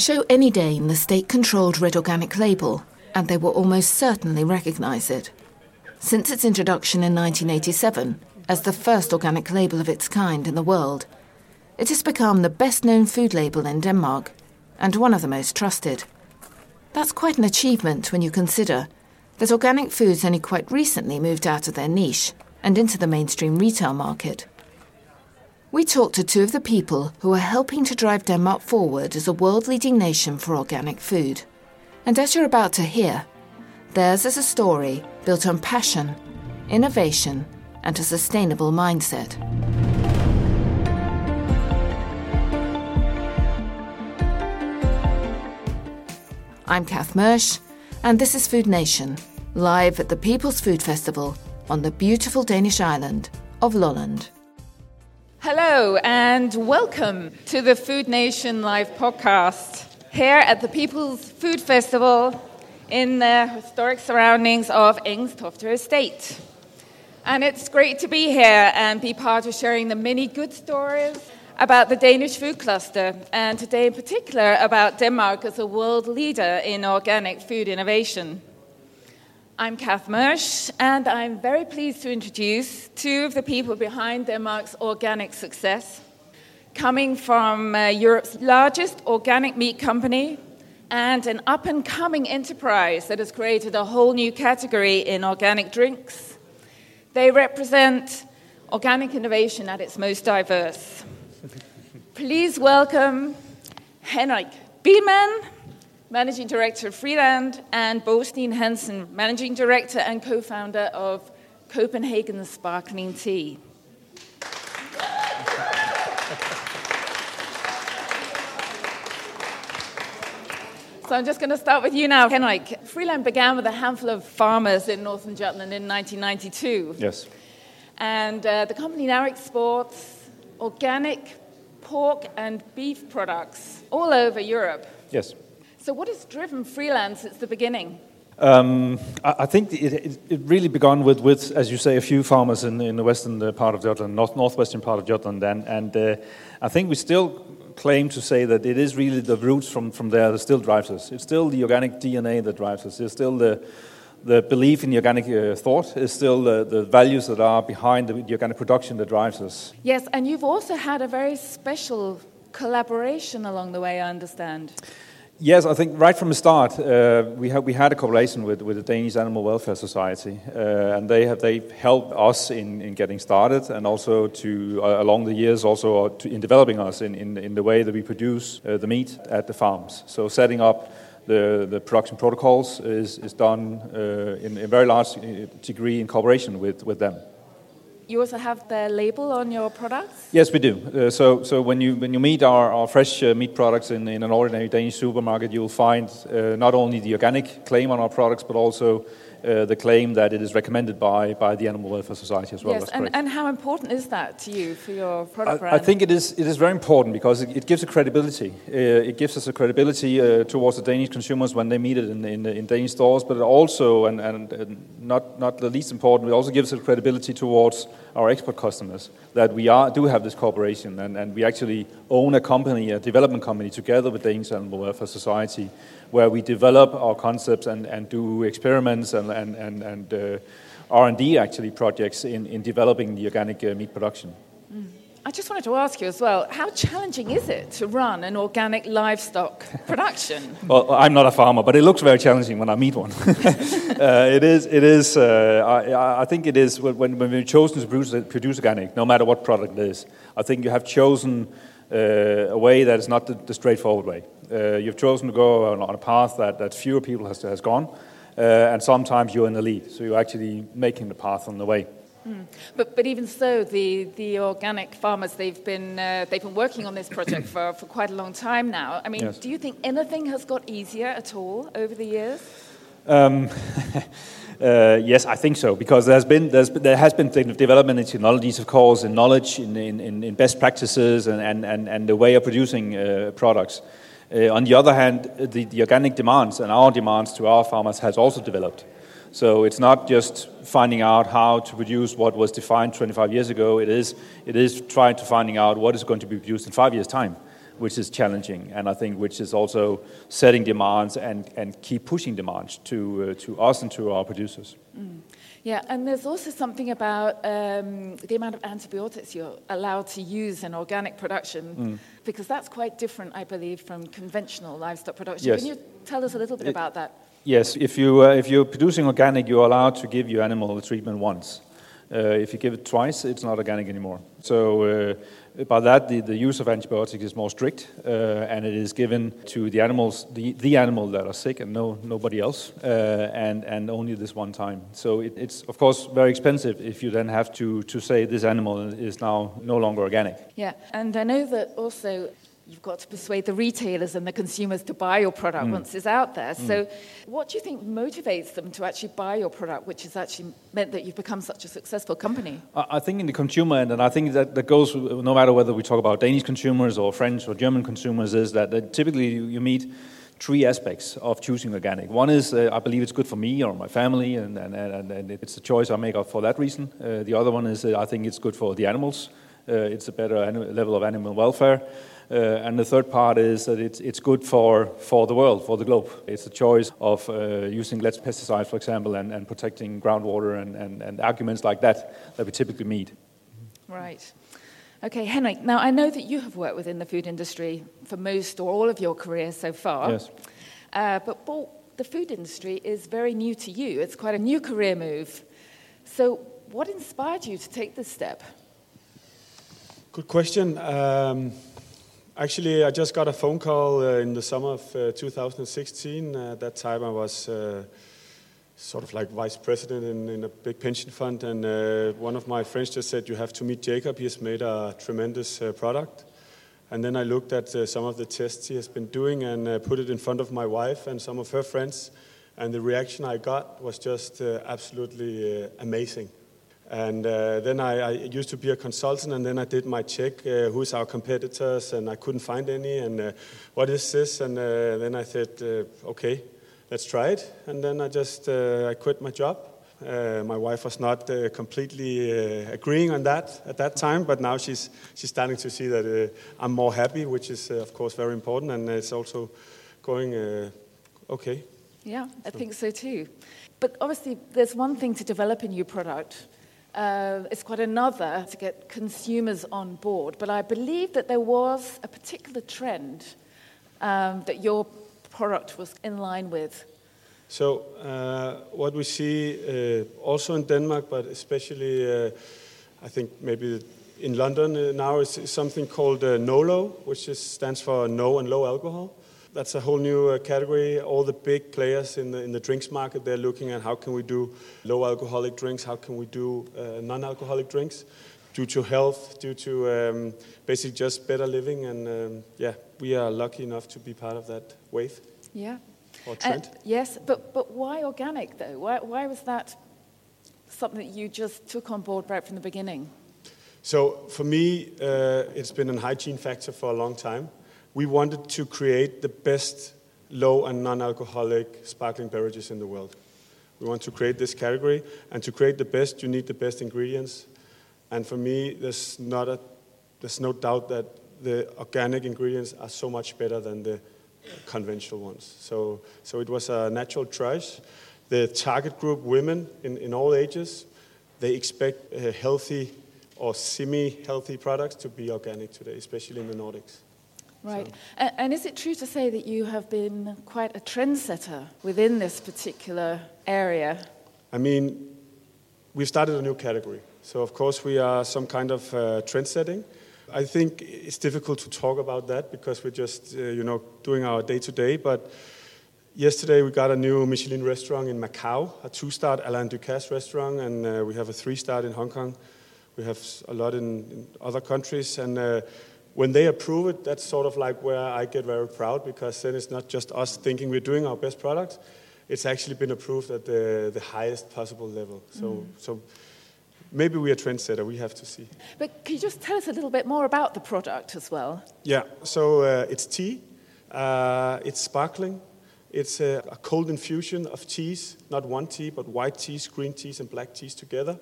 Show any Dane the state controlled red organic label, and they will almost certainly recognise it. Since its introduction in 1987, as the first organic label of its kind in the world, it has become the best known food label in Denmark and one of the most trusted. That's quite an achievement when you consider that organic foods only quite recently moved out of their niche and into the mainstream retail market. We talked to two of the people who are helping to drive Denmark forward as a world leading nation for organic food. And as you're about to hear, theirs is a story built on passion, innovation, and a sustainable mindset. I'm Kath Mersch, and this is Food Nation, live at the People's Food Festival on the beautiful Danish island of Lolland. Hello, and welcome to the Food Nation live podcast here at the People's Food Festival in the historic surroundings of Engestofte Estate. And it's great to be here and be part of sharing the many good stories about the Danish food cluster, and today in particular about Denmark as a world leader in organic food innovation. I'm Kath Mersch, and I'm very pleased to introduce two of the people behind Denmark's organic success. Coming from uh, Europe's largest organic meat company and an up and coming enterprise that has created a whole new category in organic drinks, they represent organic innovation at its most diverse. Please welcome Henrik Biilmann, Managing Director of Friland, and Bo Steen Hansen, Managing Director and co founder of Copenhagen Sparkling Tea. So I'm just going to start with you now, Henrik. Friland began with a handful of farmers in northern Jutland in 1992. Yes. And uh, the company now exports organic pork and beef products all over Europe. Yes. So, what has driven Friland since the beginning? Um, I, think it, it, really began with, with, as you say, a few farmers in, in the western uh, part of Jutland, north, northwestern part of Jutland, and, and uh, I think we still claim to say that it is really the roots from, from there that still drives us. It's still the organic DNA that drives us. It's still the, the belief in the organic uh, thought is still the, the, values that are behind the, the, organic production that drives us. Yes, and you've also had a very special collaboration along the way, I understand. Yes, I think right from the start uh, we, have, we had a collaboration with, with the Danish Animal Welfare Society, uh, and they have they helped us in, in getting started, and also to uh, along the years also uh, to, in developing us in, in, in, the way that we produce uh, the meat at the farms. So setting up the, the production protocols is, is done uh, in a very large degree in cooperation with, with them. You also have the label on your products? Yes, we do. Uh, so, so when you when you meet our, our fresh uh, meat products in, in an ordinary Danish supermarket, you'll find uh, not only the organic claim on our products, but also uh, the claim that it is recommended by, by the Animal Welfare Society as well. Yes, and, and, how important is that to you for your product I, brand? I think it is, it is very important because it, it gives a credibility. Uh, it gives us a credibility uh, towards the Danish consumers when they meet it in, in, in Danish stores, but also, and, and, and, not, not the least important, it also gives us credibility towards our export customers that we are, do have this cooperation and, and we actually own a company, a development company, together with Danish Animal Welfare Society where we develop our concepts and, and do experiments and, and, and, and uh, R&D actually projects in, in developing the organic uh, meat production. Mm. I just wanted to ask you as well, how challenging is it to run an organic livestock production? well, I'm not a farmer, but it looks very challenging when I meet one. uh, it is, it is uh, I, I, think it is, when, when we've chosen to produce, produce organic, no matter what product it is, I think you have chosen uh, a way that is not the, the straightforward way. Uh, you've chosen to go on, on, a path that, that fewer people has, has gone, uh, and sometimes you're in the lead, so you're actually making the path on the way. Mm. But, but even so, the, the organic farmers, they've been, uh, they've been working on this project for, for quite a long time now. I mean, yes. do you think anything has got easier at all over the years? Um, uh, yes, I think so, because there's been, there's, there has been development in technologies, of course, in knowledge, in, in, in best practices, and, and, and, and the way of producing uh, products. Uh, on the other hand, the, the organic demands and our demands to our farmers has also developed. So it's not just finding out how to produce what was defined 25 years ago. It is, it is trying to finding out what is going to be produced in five years' time. which is challenging, and I think which is also setting demands and, and keep pushing demands to, uh, to us and to our producers. Mm. Yeah, and there's also something about um, the amount of antibiotics you're allowed to use in organic production, mm. because that's quite different, I believe, from conventional livestock production. Yes. Can you tell us a little bit it, about that? Yes, if, you, uh, if you're producing organic, you're allowed to give your animal a treatment once. Uh, if you give it twice, it's not organic anymore. So uh, by that, the, the use of antibiotics is more strict, uh, and it is given to the animals, the, the animal that are sick, and no nobody else, uh, and and only this one time. So it, it's of course very expensive if you then have to to say this animal is now no longer organic. Yeah, and I know that also you've got to persuade the retailers and the consumers to buy your product mm. once it's out there. Mm. So, what do you think motivates them to actually buy your product, which has actually meant that you've become such a successful company? I think in the consumer end, and I think that, that goes no matter whether we talk about Danish consumers or French or German consumers, is that, that typically you meet three aspects of choosing organic. One is uh, I believe it's good for me or my family, and, and, and, and it's a choice I make for that reason. Uh, the other one is uh, I think it's good for the animals. Uh, it's a better level of animal welfare. Uh, and the third part is that it's, it's good for, for the world, for the globe. It's a choice of uh, using less pesticides, for example, and, and protecting groundwater and, and, and arguments like that that we typically meet. Right. Okay, Henrik, now I know that you have worked within the food industry for most or all of your career so far. Yes. Uh, but Bo, the food industry is very new to you. It's quite a new career move. So, what inspired you to take this step? Good question. Um, Actually, I just got a phone call uh, in the summer of uh, 2016. Uh, at that time, I was uh, sort of like vice president in, in a big pension fund, and uh, one of my friends just said, "You have to meet Jacob. He has made a tremendous uh, product." And then I looked at some of the tests he has been doing and put it in front of my wife and some of her friends, and the reaction I got was just absolutely amazing. And uh, then I, I, used to be a consultant, and then I did my check uh, who's our competitors, and I couldn't find any. And uh, what is this? And uh, then I said, uh, okay, let's try it. And then I just uh, I quit my job. my wife was not completely agreeing on that at that time, but now she's she's starting to see that I'm more happy, which is of course very important, and it's also going okay. Yeah, I think so too. But obviously, there's one thing to develop a new product uh, it's quite another to get consumers on board. But I believe that there was a particular trend um, that your product was in line with. So, uh, what we see uh, also in Denmark, but especially uh, I think maybe in London uh, now, is something called uh, NOLO, which is, stands for no and low alcohol that's a whole new uh, category. All the big players in the, in the drinks market, they're looking at how can we do low alcoholic drinks, how can we do uh, non-alcoholic drinks, due to health, due to um, basically just better living. And um, yeah, we are lucky enough to be part of that wave. Yeah. Or trend. Uh, yes, but, but why organic though? Why, why was that something that you just took on board right from the beginning? So for me, uh, it's been a hygiene factor for a long time we wanted to create the best low and non-alcoholic sparkling beverages in the world. We want to create this category, and to create the best, you need the best ingredients. And for me, there's, not a, there's no doubt that the organic ingredients are so much better than the conventional ones. So, so it was a natural choice. The target group, women in, in all ages, they expect healthy or semi-healthy products to be organic today, especially in the Nordics. Right. So. And, and, is it true to say that you have been quite a trendsetter within this particular area? I mean, we've started a new category. So, of course, we are some kind of uh, trend setting. I think it's difficult to talk about that because we're just, uh, you know, doing our day to day. But yesterday we got a new Michelin restaurant in Macau, a two-star Alain Ducasse restaurant, and uh, we have a three-star in Hong Kong. We have a lot in, in other countries, and uh, when they approve it, that's sort of like where I get very proud because then it's not just us thinking we're doing our best product. It's actually been approved at the, the highest possible level. So, mm. so maybe we're a trendsetter. We have to see. But can you just tell us a little bit more about the product as well? Yeah. So uh, it's tea. Uh, it's sparkling. It's a, a, cold infusion of teas, not one tea, but white teas, green teas, and black teas together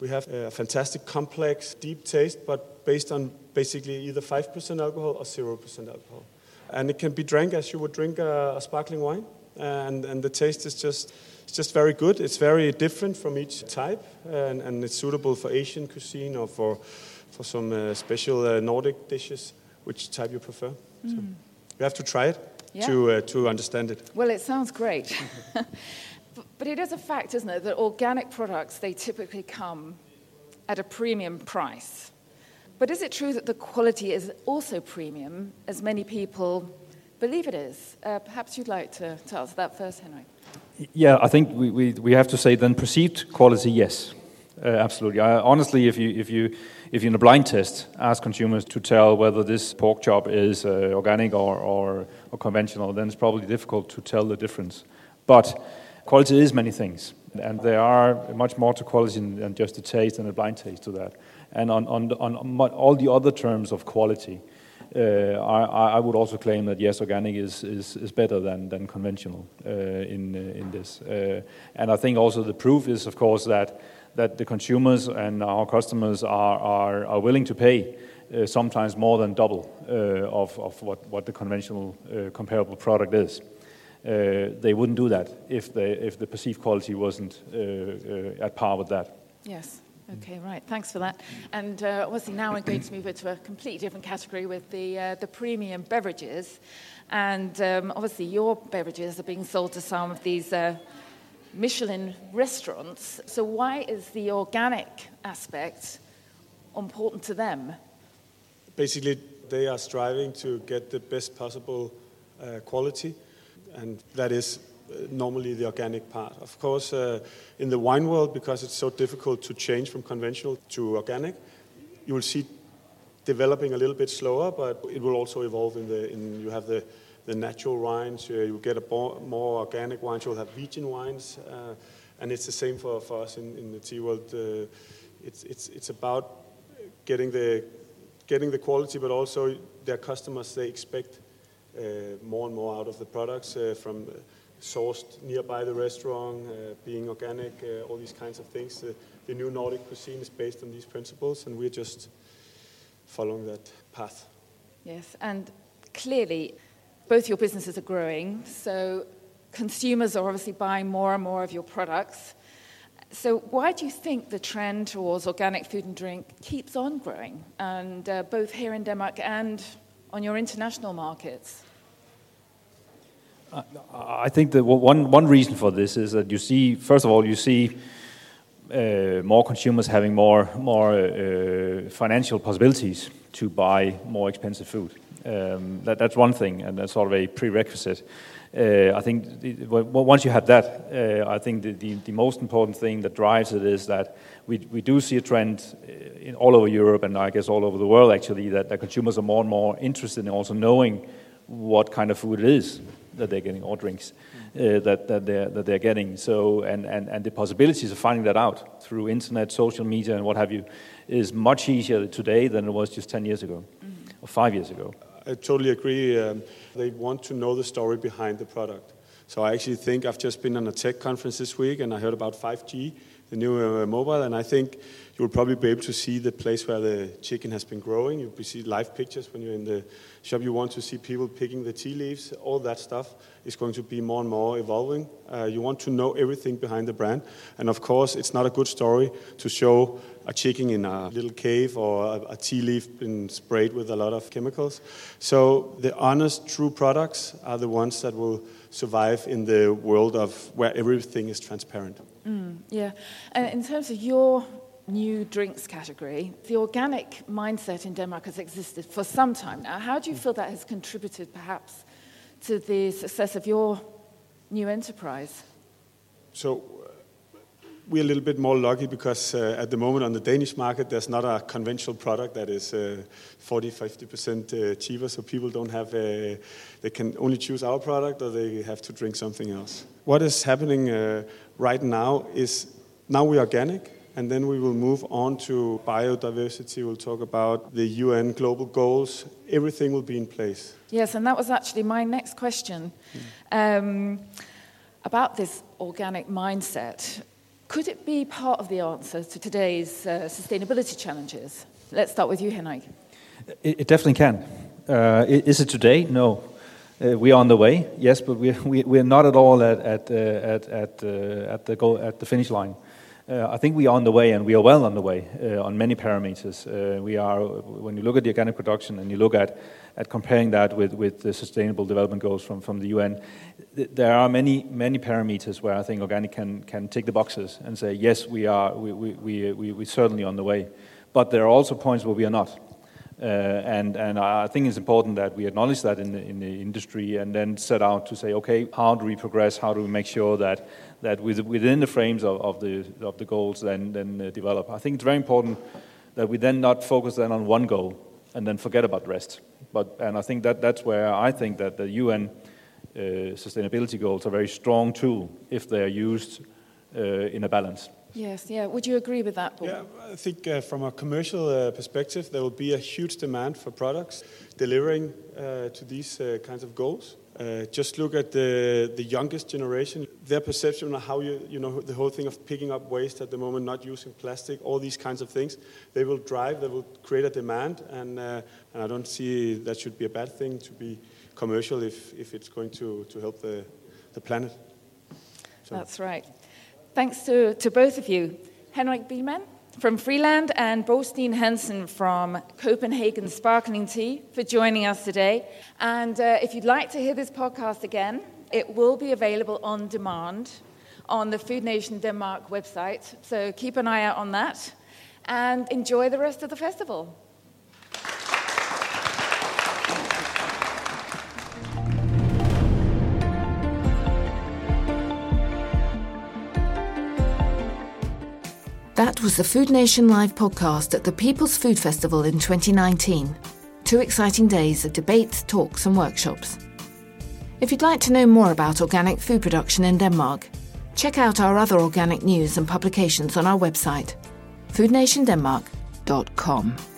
We have a fantastic, complex, deep taste, but based on basically either 5% alcohol or 0% alcohol. And it can be drank as you would drink a, a sparkling wine. And, and the taste is just, it's just very good. It's very different from each type, and, and it's suitable for Asian cuisine or for, for some uh, special uh, Nordic dishes, which type you prefer. So you have to try it Yeah. to, uh, to understand it. Well, it sounds great. but, it is a fact, isn't it, that organic products, they typically come at a premium price. But is it true that the quality is also premium, as many people believe it is? Uh, perhaps you'd like to us that first, Henry. Yeah, I think we, we, we have to say then perceived quality, yes, uh, absolutely. I, honestly, if you if you if you in a blind test ask consumers to tell whether this pork chop is uh, organic or, or or conventional, then it's probably difficult to tell the difference. But quality is many things, and there are much more to quality than just the taste and a blind taste to that. And on on on all the other terms of quality. Uh, I, I would also claim that yes, organic is, is, is better than, than conventional uh, in, uh, in this. Uh, and I think also the proof is, of course, that, that the consumers and our customers are, are, are willing to pay uh, sometimes more than double of, of what, what the conventional comparable product is. Uh, they wouldn't do that if, they, if the perceived quality wasn't uh, uh, at par with that. Yes. Okay, right. Thanks for that. And uh, obviously now we're going to move into a completely different category with the, uh, the premium beverages. And um, obviously your beverages are being sold to some of these uh, Michelin restaurants. So why is the organic aspect important to them? Basically, they are striving to get the best possible uh, quality, and that is uh, normally the organic part. Of course, uh, in the wine world, because it's so difficult to change from conventional to organic, you will see developing a little bit slower, but it will also evolve in the. In, you have the the natural wines. Uh, you get a more, more organic wines. You'll have vegan wines, uh, and it's the same for, for us in, in the tea world. Uh, it's it's it's about getting the getting the quality, but also their customers they expect more and more out of the products uh, from uh, sourced nearby the restaurant, uh, being organic, uh, all these kinds of things. The, the new Nordic cuisine is based on these principles, and we're just following that path. Yes, and clearly both your businesses are growing, so consumers are obviously buying more and more of your products. So, why do you think the trend towards organic food and drink keeps on growing, and uh, both here in Denmark and on your international markets? I think that one, one reason for this is that you see, first of all, you see uh, more consumers having more, more uh, financial possibilities to buy more expensive food. Um, that, that's one thing, and that's sort of a prerequisite. Uh, I think the, once you have that, uh, I think the, the, the, most important thing that drives it is that we, we do see a trend in all over Europe and I guess all over the world actually that, that consumers are more and more interested in also knowing what kind of food it is that they're getting or drinks uh, that, that, they're, that they're getting. So, and, and, and the possibilities of finding that out through internet, social media, and what have you is much easier today than it was just 10 years ago mm-hmm. or five years ago. I totally agree. Um, they want to know the story behind the product. So I actually think I've just been on a tech conference this week and I heard about 5G, the new uh, mobile, and I think you'll probably be able to see the place where the chicken has been growing. You'll see live pictures when you're in the shop. You want to see people picking the tea leaves. All that stuff is going to be more and more evolving. Uh, you want to know everything behind the brand. And of course, it's not a good story to show a chicken in a little cave or a, a tea leaf been sprayed with a lot of chemicals. So the honest, true products are the ones that will survive in the world of where everything is transparent. Mm, yeah. And in terms of your new drinks category, the organic mindset in Denmark has existed for some time now. How do you feel that has contributed perhaps to the success of your new enterprise? So we're a little bit more lucky because uh, at the moment on the Danish market, there's not a conventional product that is uh, 40, 50% uh, cheaper. So people don't have, a, they can only choose our product or they have to drink something else. What is happening uh, right now is now we're organic. And then we will move on to biodiversity. We'll talk about the UN global goals. Everything will be in place. Yes, and that was actually my next question um, about this organic mindset Could it be part of the answer to today's uh, sustainability challenges? Let's start with you, Henrik. It, it definitely can. Uh, is it today? No. Uh, we are on the way, yes, but we're, we, we are not at all at, at, uh, at, at, uh, at, the, goal, at the finish line. Uh, I think we are on the way, and we are well on the way on many parameters. we are, when you look at the organic production and you look at, at comparing that with, with the Sustainable Development Goals from, from the UN, th- there are many many parameters where I think organic can, can tick the boxes and say yes, we are we, we, we, we, we're certainly on the way. But there are also points where we are not. Uh, and, and I think it's important that we acknowledge that in the, in the industry and then set out to say, okay, how do we progress? How do we make sure that, that within the frames of, of, the, of the goals then, then uh, develop? I think it's very important that we then not focus then on one goal and then forget about the rest. But, and I think that that's where I think that the UN uh, sustainability goals are a very strong tool if they are used uh, in a balance. Yes, yeah. Would you agree with that, Bo? Yeah, I think uh, from a commercial uh, perspective, there will be a huge demand for products delivering uh, to these uh, kinds of goals. Uh, just look at the, the youngest generation, their perception of how you, you know, the whole thing of picking up waste at the moment, not using plastic, all these kinds of things, they will drive, they will create a demand, and, uh, and I don't see that should be a bad thing to be commercial if, if it's going to, to help the, the planet. So. That's right. Thanks to, to both of you. Henrik Biilmann from Friland and Bo Steen Hansen from Copenhagen Sparkling Tea for joining us today. And uh, if you'd like to hear this podcast again, it will be available on demand on the Food Nation Denmark website. So keep an eye out on that and enjoy the rest of the festival. That was the Food Nation Live podcast at the People's Food Festival in 2019. Two exciting days of debates, talks, and workshops. If you'd like to know more about organic food production in Denmark, check out our other organic news and publications on our website, foodnationdenmark.com.